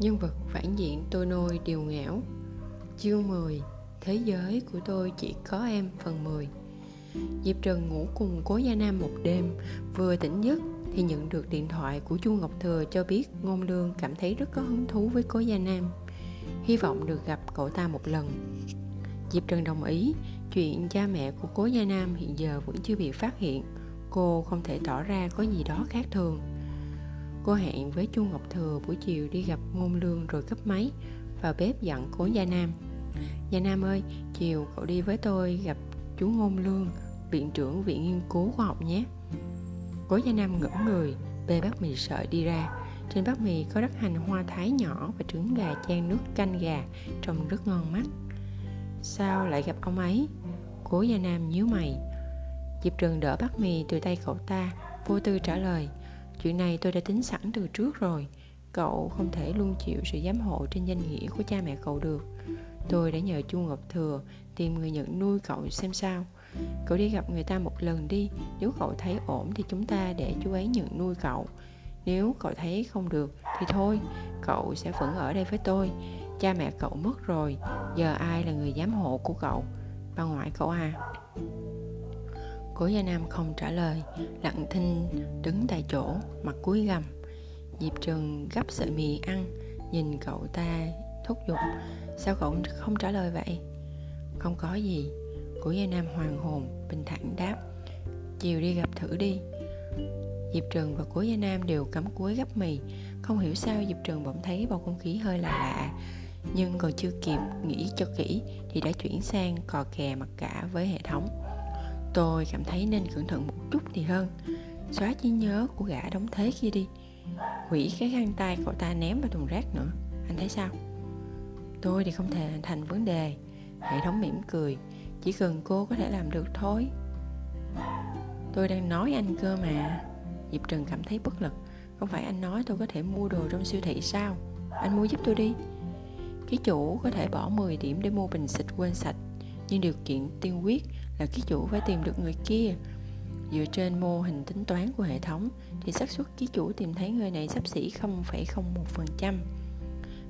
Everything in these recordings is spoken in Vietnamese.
Nhân vật phản diện tôi nôi điều ngảo. Chương 10 Thế giới của tôi chỉ có em, phần 10 Diệp Trần ngủ cùng cố Gia Nam một đêm, Vừa tỉnh giấc thì nhận được điện thoại của Chu Ngọc Thừa cho biết Ngôn Lương cảm thấy rất có hứng thú với cố Gia Nam. Hy vọng được gặp cậu ta một lần. Diệp Trần đồng ý. Chuyện cha mẹ của cố Gia Nam hiện giờ vẫn chưa bị phát hiện. Cô không thể tỏ ra có gì đó khác thường. Cô hẹn với Chu Ngọc Thừa buổi chiều đi gặp Ngôn Lương rồi cấp máy Vào bếp dặn cố Gia Nam. Gia Nam ơi, chiều cậu đi với tôi gặp chú Ngôn Lương Viện trưởng Viện Nghiên cứu Khoa học nhé. Cố Gia Nam ngẩng người Bê bát mì sợi đi ra. Trên bát mì có đất hành hoa thái nhỏ Và trứng gà chan nước canh gà Trông rất ngon mắt. Sao lại gặp ông ấy? Cố Gia Nam nhíu mày. Diệp Trường đỡ bát mì từ tay cậu ta Vô tư trả lời. Chuyện này tôi đã tính sẵn từ trước rồi. Cậu không thể luôn chịu sự giám hộ trên danh nghĩa của cha mẹ cậu được. Tôi đã nhờ Chu Ngọc Thừa tìm người nhận nuôi cậu xem sao. Cậu đi gặp người ta một lần đi, Nếu cậu thấy ổn thì chúng ta để chú ấy nhận nuôi cậu. Nếu cậu thấy không được thì thôi, Cậu sẽ vẫn ở đây với tôi. Cha mẹ cậu mất rồi, Giờ ai là người giám hộ của cậu? Bà ngoại cậu à? Cố Gia Nam không trả lời, Lặng thinh đứng tại chỗ, Mặt cúi gầm Diệp Trừng gấp sợi mì ăn, Nhìn cậu ta thúc giục. Sao cậu không trả lời vậy? Không có gì. Cố Gia Nam hoàng hồn, Bình thản đáp. Chiều đi gặp thử đi. Diệp Trừng và Cố Gia Nam đều cắm cúi gấp mì. Không hiểu sao Diệp Trừng bỗng thấy bầu không khí hơi lạ lạ. Nhưng còn chưa kịp nghĩ cho kỹ Thì đã chuyển sang cò kè mặt cả với hệ thống. Tôi cảm thấy nên cẩn thận một chút thì hơn. Xóa trí nhớ của gã đóng thế kia đi. Hủy cái khăn tay cậu ta ném vào thùng rác nữa. Anh thấy sao? Tôi thì không thể thành vấn đề. Hệ thống mỉm cười. Chỉ cần cô có thể làm được thôi. Tôi đang nói anh cơ mà. Diệp Trần cảm thấy bất lực. Không phải anh nói tôi có thể mua đồ trong siêu thị sao? Anh mua giúp tôi đi. Cái chủ có thể bỏ 10 điểm để mua bình xịt quên sạch, Nhưng điều kiện tiên quyết là ký chủ phải tìm được người kia Dựa trên mô hình tính toán của hệ thống thì xác suất ký chủ tìm thấy người này sắp xỉ 0,01%.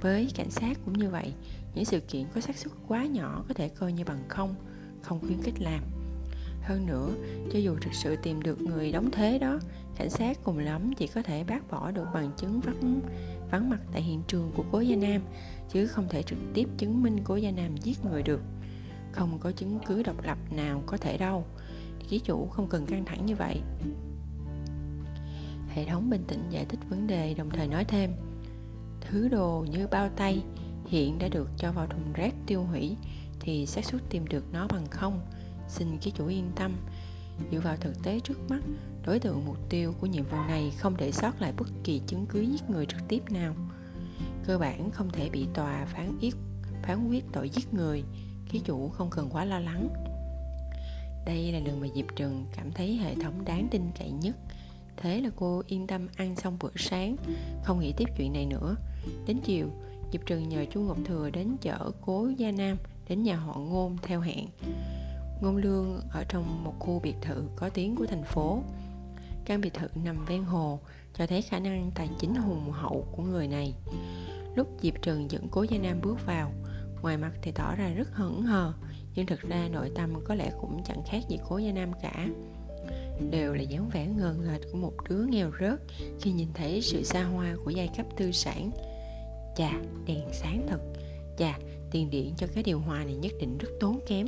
Với cảnh sát cũng như vậy, những sự kiện có xác suất quá nhỏ có thể coi như bằng không, không khuyến khích làm. Hơn nữa, cho dù thực sự tìm được người đóng thế đó, cảnh sát cùng lắm chỉ có thể bác bỏ được bằng chứng vắng vắng mặt tại hiện trường của cố gia nam, chứ không thể trực tiếp chứng minh cố gia nam giết người được. Không có chứng cứ độc lập nào có thể đâu. Ký chủ không cần căng thẳng như vậy. Hệ thống bình tĩnh giải thích vấn đề, đồng thời nói thêm, Thứ đồ như bao tay hiện đã được cho vào thùng rác tiêu hủy thì xác suất tìm được nó bằng không? Xin ký chủ yên tâm. Dựa vào thực tế trước mắt, đối tượng mục tiêu của nhiệm vụ này không để sót lại bất kỳ chứng cứ giết người trực tiếp nào. Cơ bản không thể bị tòa phán yết phán quyết tội giết người ký chủ không cần quá lo lắng. Đây là lần mà diệp trừng cảm thấy hệ thống đáng tin cậy nhất. Thế là cô yên tâm ăn xong bữa sáng, không nghĩ tiếp chuyện này nữa. Đến chiều, diệp trừng nhờ chú ngọc thừa đến chở cố gia nam đến nhà họ ngôn theo hẹn. Ngôn lương ở trong một khu biệt thự có tiếng của thành phố. Căn biệt thự nằm ven hồ, cho thấy khả năng tài chính hùng hậu của người này. Lúc diệp trừng dẫn cố gia nam bước vào ngoài mặt thì tỏ ra rất hững hờ, nhưng thực ra nội tâm có lẽ cũng chẳng khác gì cố gia nam cả. Đều là dáng vẻ ngờ nghệch của một đứa nghèo rớt khi nhìn thấy sự xa hoa của giai cấp tư sản. Chà, đèn sáng thật. Chà, tiền điện cho cái điều hòa này nhất định rất tốn kém.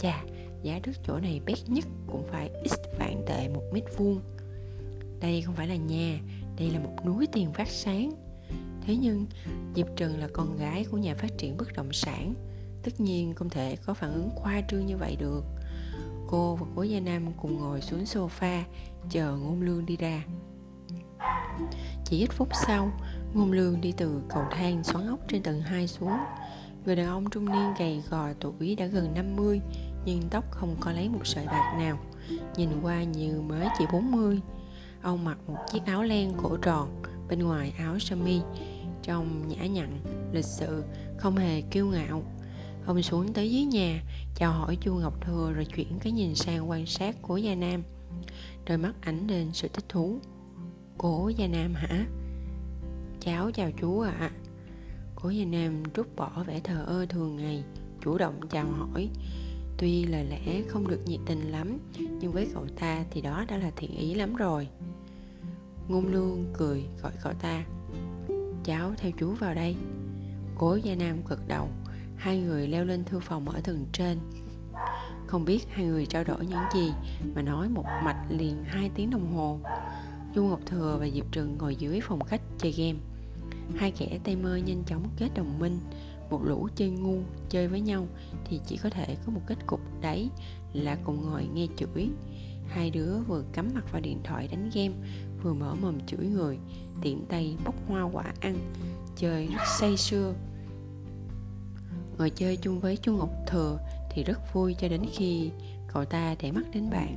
Chà, giá đất chỗ này bét nhất cũng phải x vạn tệ một mét vuông. Đây không phải là nhà, đây là một núi tiền phát sáng thế nhưng, diệp trần là con gái của nhà phát triển bất động sản. Tất nhiên không thể có phản ứng khoa trương như vậy được. Cô và cố gia nam cùng ngồi xuống sofa, chờ ngôn lương đi ra. Chỉ ít phút sau, ngôn lương đi từ cầu thang xoắn ốc trên tầng 2 xuống. Người đàn ông trung niên gầy gò tuổi đã gần 50 nhưng tóc không có lấy một sợi bạc nào. Nhìn qua như mới chỉ 40 ông mặc một chiếc áo len cổ tròn, bên ngoài áo sơ mi trông nhã nhặn, lịch sự, không hề kiêu ngạo. Ông xuống tới dưới nhà, chào hỏi chu ngọc thừa rồi chuyển cái nhìn sang quan sát của gia nam. Đôi mắt ảnh lên sự thích thú. Cố gia nam hả? Cháu chào chú ạ. À. Cố Gia Nam rút bỏ vẻ thờ ơ thường ngày, Chủ động chào hỏi. Tuy lời lẽ không được nhiệt tình lắm, Nhưng với cậu ta thì đó đã là thiện ý lắm rồi. Ngôn lương cười gọi cậu ta. Cháu theo chú vào đây. Cố Gia Nam gật đầu, Hai người leo lên thư phòng ở tầng trên. Không biết hai người trao đổi những gì Mà nói một mạch liền hai tiếng đồng hồ. Du Ngọc Thừa và Diệp Trừng ngồi dưới phòng khách chơi game. Hai kẻ tay mơ nhanh chóng kết đồng minh, Một lũ chơi ngu chơi với nhau Thì chỉ có thể có một kết cục đấy Là cùng ngồi nghe chửi. Hai đứa vừa cắm mặt vào điện thoại đánh game, Vừa mở mồm chửi người. Tiện tay bóc hoa quả ăn. Chơi rất say sưa. Ngồi chơi chung với Chu Ngọc Thừa Thì rất vui cho đến khi cậu ta để mắt đến bạn.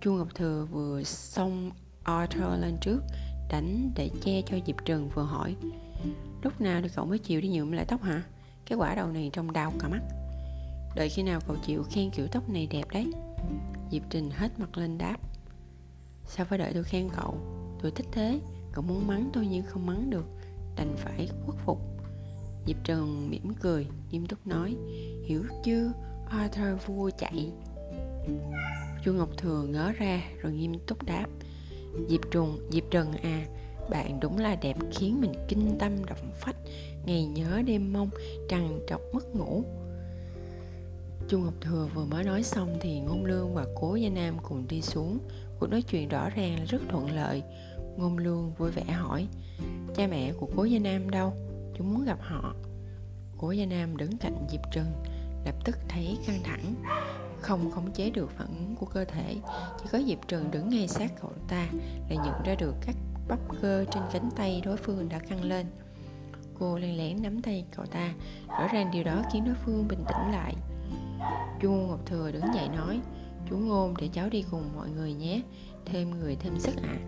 Chu Ngọc Thừa vừa xong Arthur lên trước, đánh để che cho Diệp Trần vừa hỏi, Lúc nào thì cậu mới chịu đi nhuộm lại tóc hả? Cái quả đầu này trông đau cả mắt. Đợi khi nào cậu chịu khen kiểu tóc này đẹp đấy. Diệp Trình hết mặt lên đáp. Sao phải đợi tôi khen cậu? Tôi thích thế. Cậu muốn mắng tôi nhưng không mắng được. Đành phải khuất phục. Diệp Trần mỉm cười Nghiêm túc nói. Hiểu chưa Arthur vua chạy. Chu Ngọc Thừa ngớ ra Rồi nghiêm túc đáp. Diệp Trùng, Diệp Trần à Bạn đúng là đẹp khiến mình kinh tâm động phách. Ngày nhớ đêm mong Trằn trọc mất ngủ. Chu Ngọc Thừa vừa mới nói xong Thì Ngôn Lương và Cố Gia Nam cùng đi xuống. Cuộc nói chuyện rõ ràng là rất thuận lợi. Ngôn Lương vui vẻ hỏi, Cha mẹ của Cố Gia Nam đâu? Chúng muốn gặp họ. Cố Gia Nam đứng cạnh Diệp Trần Lập tức thấy căng thẳng. Không khống chế được phản ứng của cơ thể, chỉ có diệp trần đứng ngay sát cậu ta là nhận ra được các bắp cơ trên cánh tay đối phương đã căng lên. Cô len lén nắm tay cậu ta, rõ ràng điều đó khiến đối phương bình tĩnh lại chu ngọc thừa đứng dậy nói, chú ngôn, để cháu đi cùng mọi người nhé, thêm người thêm sức ạ. À.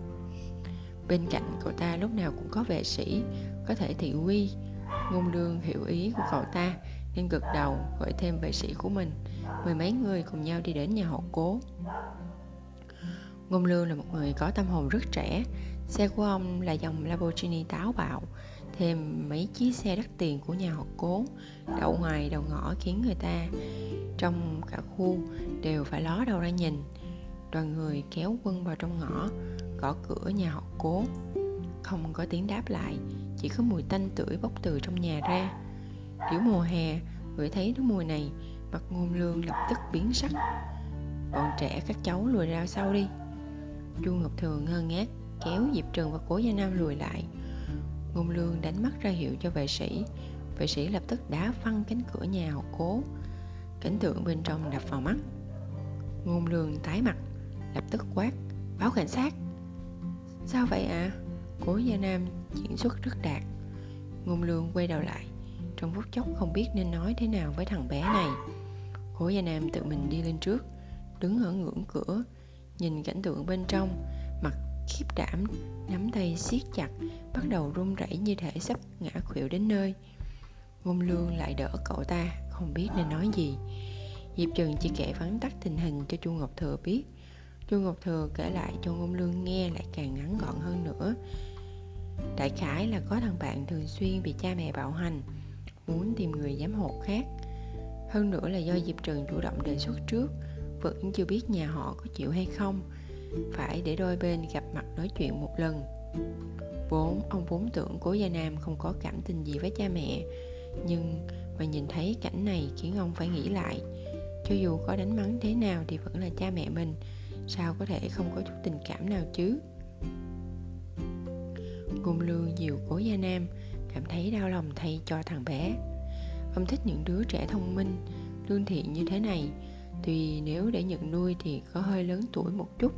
bên cạnh cậu ta lúc nào cũng có vệ sĩ, có thể thị uy, ngôn lương hiểu ý của cậu ta, nên gật đầu gọi thêm vệ sĩ của mình. Mười mấy người cùng nhau đi đến nhà họ cố. Ngôn lương là một người có tâm hồn rất trẻ. Xe của ông là dòng lamborghini táo bạo thêm mấy chiếc xe đắt tiền của nhà họ cố đậu ngoài đầu ngõ khiến người ta trong cả khu đều phải ló đầu ra nhìn. Đoàn người kéo quân vào trong ngõ, gõ cửa nhà họ cố không có tiếng đáp lại, chỉ có mùi tanh tưởi bốc từ trong nhà ra. Kiểu mùa hè, người thấy thứ mùi này, mặt ngôn lương lập tức biến sắc. Bọn trẻ các cháu lùi ra sau đi. Chu ngọc thường ngơ ngác, kéo diệp Trường và cố gia nam lùi lại ngôn lương đánh mắt ra hiệu cho vệ sĩ. Vệ sĩ lập tức đá văng cánh cửa nhà hậu cố. Cảnh tượng bên trong đập vào mắt. Ngôn lương tái mặt, lập tức quát, báo cảnh sát! Sao vậy ạ? À? cố gia nam diễn xuất rất đạt. Ngôn lương quay đầu lại, trong phút chốc không biết nên nói thế nào với thằng bé này. Cố gia nam tự mình đi lên trước, đứng ở ngưỡng cửa, nhìn cảnh tượng bên trong khiếp đảm, nắm tay siết chặt, bắt đầu run rẩy như thể sắp ngã khuỵu đến nơi. Ngôn lương lại đỡ cậu ta, không biết nên nói gì. Diệp trần chỉ kể vắn tắt tình hình cho chu ngọc thừa biết. Chu ngọc thừa kể lại cho ngôn lương nghe lại càng ngắn gọn hơn nữa. Đại khái là có thằng bạn thường xuyên bị cha mẹ bạo hành, muốn tìm người giám hộ khác. Hơn nữa là do diệp trần chủ động đề xuất trước, vẫn chưa biết nhà họ có chịu hay không phải để đôi bên gặp mặt nói chuyện một lần. Vốn, ông vốn tưởng cố gia nam không có cảm tình gì với cha mẹ. Nhưng mà nhìn thấy cảnh này khiến ông phải nghĩ lại. Cho dù có đánh mắng thế nào thì vẫn là cha mẹ mình. Sao có thể không có chút tình cảm nào chứ? Cung lương nhiều cố gia nam, cảm thấy đau lòng thay cho thằng bé. Ông thích những đứa trẻ thông minh, lương thiện như thế này tuy nếu để nhận nuôi thì có hơi lớn tuổi một chút,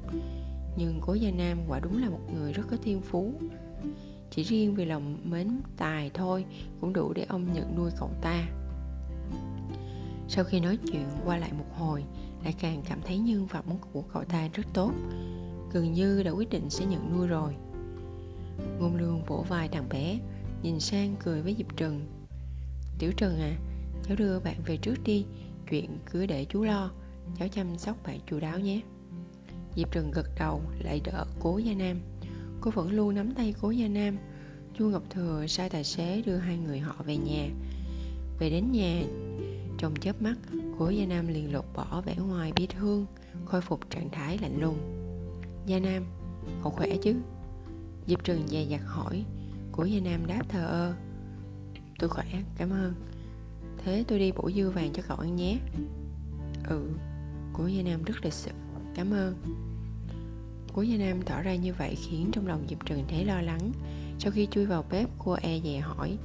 nhưng cố gia nam quả đúng là một người rất có thiên phú. Chỉ riêng vì lòng mến tài thôi cũng đủ để ông nhận nuôi cậu ta. Sau khi nói chuyện qua lại một hồi, lại càng cảm thấy nhân phẩm của cậu ta rất tốt, gần như đã quyết định sẽ nhận nuôi rồi. Ngôn lương vỗ vai thằng bé, nhìn sang cười với diệp trần. Tiểu trần à cháu đưa bạn về trước đi chuyện cứ để chú lo. Cháu chăm sóc bạn chu đáo nhé. Diệp trần gật đầu, lại đỡ cố gia nam. Cô vẫn luôn nắm tay cố gia nam. Chu ngọc thừa sai tài xế đưa hai người họ về nhà. Về đến nhà, trong chớp mắt, cố gia nam liền lột bỏ vẻ ngoài bi thương, khôi phục trạng thái lạnh lùng. Gia nam, cậu khỏe chứ? Diệp trừng dè dặt hỏi. Cố gia nam đáp thờ ơ. Tôi khỏe, cảm ơn thế tôi đi bổ dưa vàng cho cậu ăn nhé. Ừ cố gia nam rất lịch sự, cảm ơn. Cố gia nam tỏ ra như vậy khiến trong lòng diệp trừng thấy lo lắng. Sau khi chui vào bếp, cô e dè hỏi,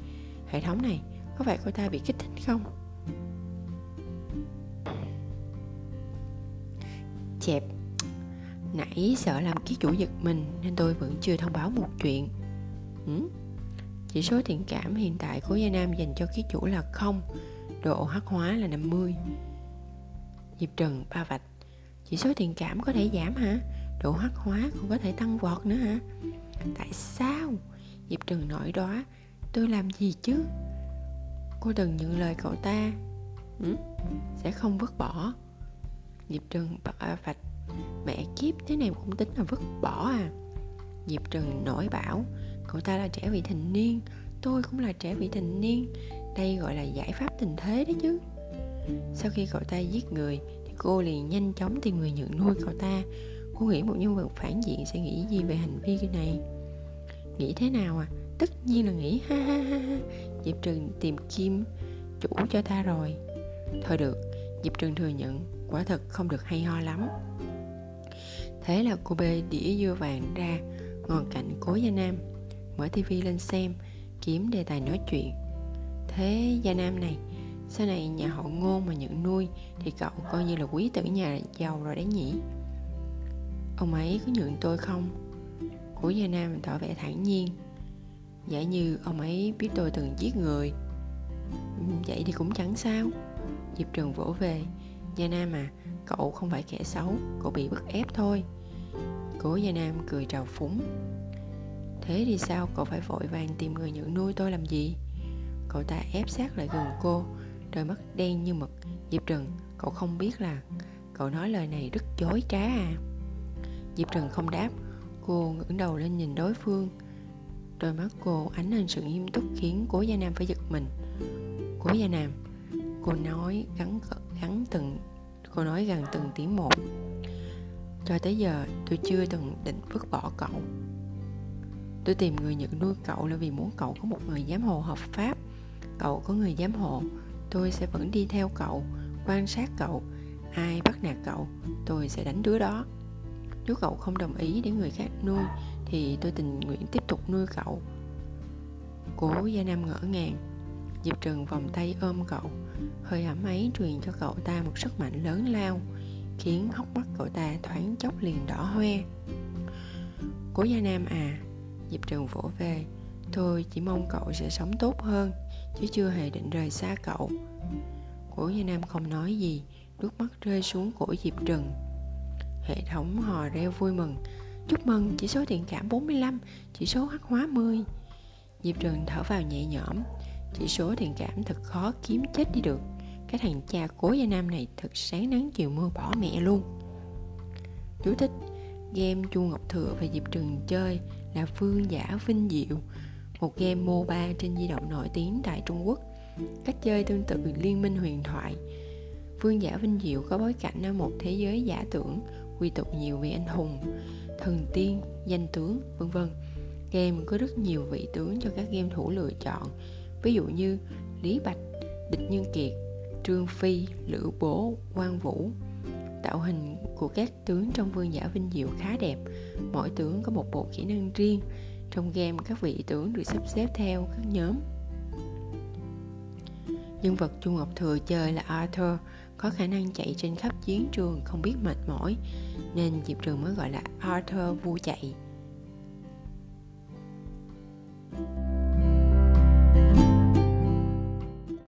hệ thống này, có phải cô ta bị kích thích không? Chẹp. Nãy sợ làm ký chủ giật mình nên tôi vẫn chưa thông báo một chuyện. Ừ? Chỉ số thiện cảm hiện tại của gia nam dành cho ký chủ là không, độ hắc hóa là 50 Diệp Trần, ba vạch. Chỉ số thiện cảm có thể giảm hả? Độ hắc hóa cũng có thể tăng vọt nữa hả? Tại sao? Diệp trần nổi đó. Tôi làm gì chứ? Cô từng nhận lời cậu ta. Ừ? sẽ không vứt bỏ. Diệp trần, Ba vạch. Mẹ kiếp, thế này cũng tính là vứt bỏ à? Diệp trần nổi bảo cậu ta là trẻ vị thành niên, tôi cũng là trẻ vị thành niên. Đây gọi là giải pháp tình thế đấy chứ. Sau khi cậu ta giết người, thì cô liền nhanh chóng tìm người nhận nuôi cậu ta. Cô nghĩ một nhân vật phản diện sẽ nghĩ gì về hành vi này? Nghĩ thế nào à? Tất nhiên là nghĩ. Ha ha ha ha. Diệp trừng tìm kim chủ cho ta rồi. Thôi được, diệp trừng thừa nhận, quả thật không được hay ho lắm. Thế là cô bê đĩa dưa vàng ra, ngồi cạnh cố gia nam mở tivi lên xem, kiếm đề tài nói chuyện. Thế gia nam này, sau này nhà họ ngôn mà nhận nuôi thì cậu coi như là quý tử nhà giàu rồi đấy nhỉ? Ông ấy có nhượng tôi không? Của gia nam tỏ vẻ thản nhiên. Giả như ông ấy biết tôi từng giết người. Ừ, vậy thì cũng chẳng sao. Diệp trường vỗ về. Gia nam à cậu không phải kẻ xấu, cậu bị bức ép thôi. Cố gia nam cười trào phúng thế thì sao? Cậu phải vội vàng tìm người nhận nuôi tôi làm gì? Cậu ta ép sát lại gần cô, đôi mắt đen như mực. Diệp trần, cậu không biết là cậu nói lời này rất chối trá à? Diệp trần không đáp. Cô ngẩng đầu lên nhìn đối phương. Đôi mắt cô ánh lên sự nghiêm túc khiến cố gia nam phải giật mình. Cố gia nam, cô nói gắn gắn từng, cô nói gần từng tiếng một. Cho tới giờ, tôi chưa từng định vứt bỏ cậu tôi tìm người nhận nuôi cậu là vì muốn cậu có một người giám hộ hợp pháp. Cậu có người giám hộ, tôi sẽ vẫn đi theo cậu, quan sát cậu. Ai bắt nạt cậu, tôi sẽ đánh đứa đó. Nếu cậu không đồng ý để người khác nuôi, thì tôi tình nguyện tiếp tục nuôi cậu. Cố gia nam ngỡ ngàng. Diệp trừng vòng tay ôm cậu. Hơi ẩm ấy truyền cho cậu ta một sức mạnh lớn lao, khiến hốc mắt cậu ta thoáng chốc liền đỏ hoe. Cố gia nam à diệp Trường vỗ về. Thôi, chỉ mong cậu sẽ sống tốt hơn, chứ chưa hề định rời xa cậu. Cố gia nam không nói gì, nước mắt rơi xuống cổ diệp Trừng. Hệ thống hò reo vui mừng. Chúc mừng, chỉ số thiện cảm 45 chỉ số hắc hóa 10 diệp Trừng thở vào nhẹ nhõm. Chỉ số thiện cảm thật khó kiếm chết đi được. Cái thằng cha cố gia nam này thật sáng nắng chiều mưa bỏ mẹ luôn. Chú thích, game chu ngọc thừa và diệp Trừng chơi là vương giả vinh diệu một game MOBA trên di động nổi tiếng tại Trung Quốc. Cách chơi tương tự Liên minh huyền thoại. Vương giả Vinh Diệu có bối cảnh ở một thế giới giả tưởng, quy tụ nhiều vị anh hùng, thần tiên, danh tướng, vân vân. Game có rất nhiều vị tướng cho các game thủ lựa chọn, ví dụ như Lý Bạch, Địch Nhân Kiệt, Trương Phi, Lữ Bố, Quang Vũ. Tạo hình của các tướng trong Vương giả Vinh Diệu khá đẹp, mỗi tướng có một bộ kỹ năng riêng, trong game, các vị tướng được sắp xếp theo các nhóm. Nhân vật Chu Ngọc Thừa chơi là Arthur, có khả năng chạy trên khắp chiến trường không biết mệt mỏi, nên Diệp Trường mới gọi là Arthur vua chạy.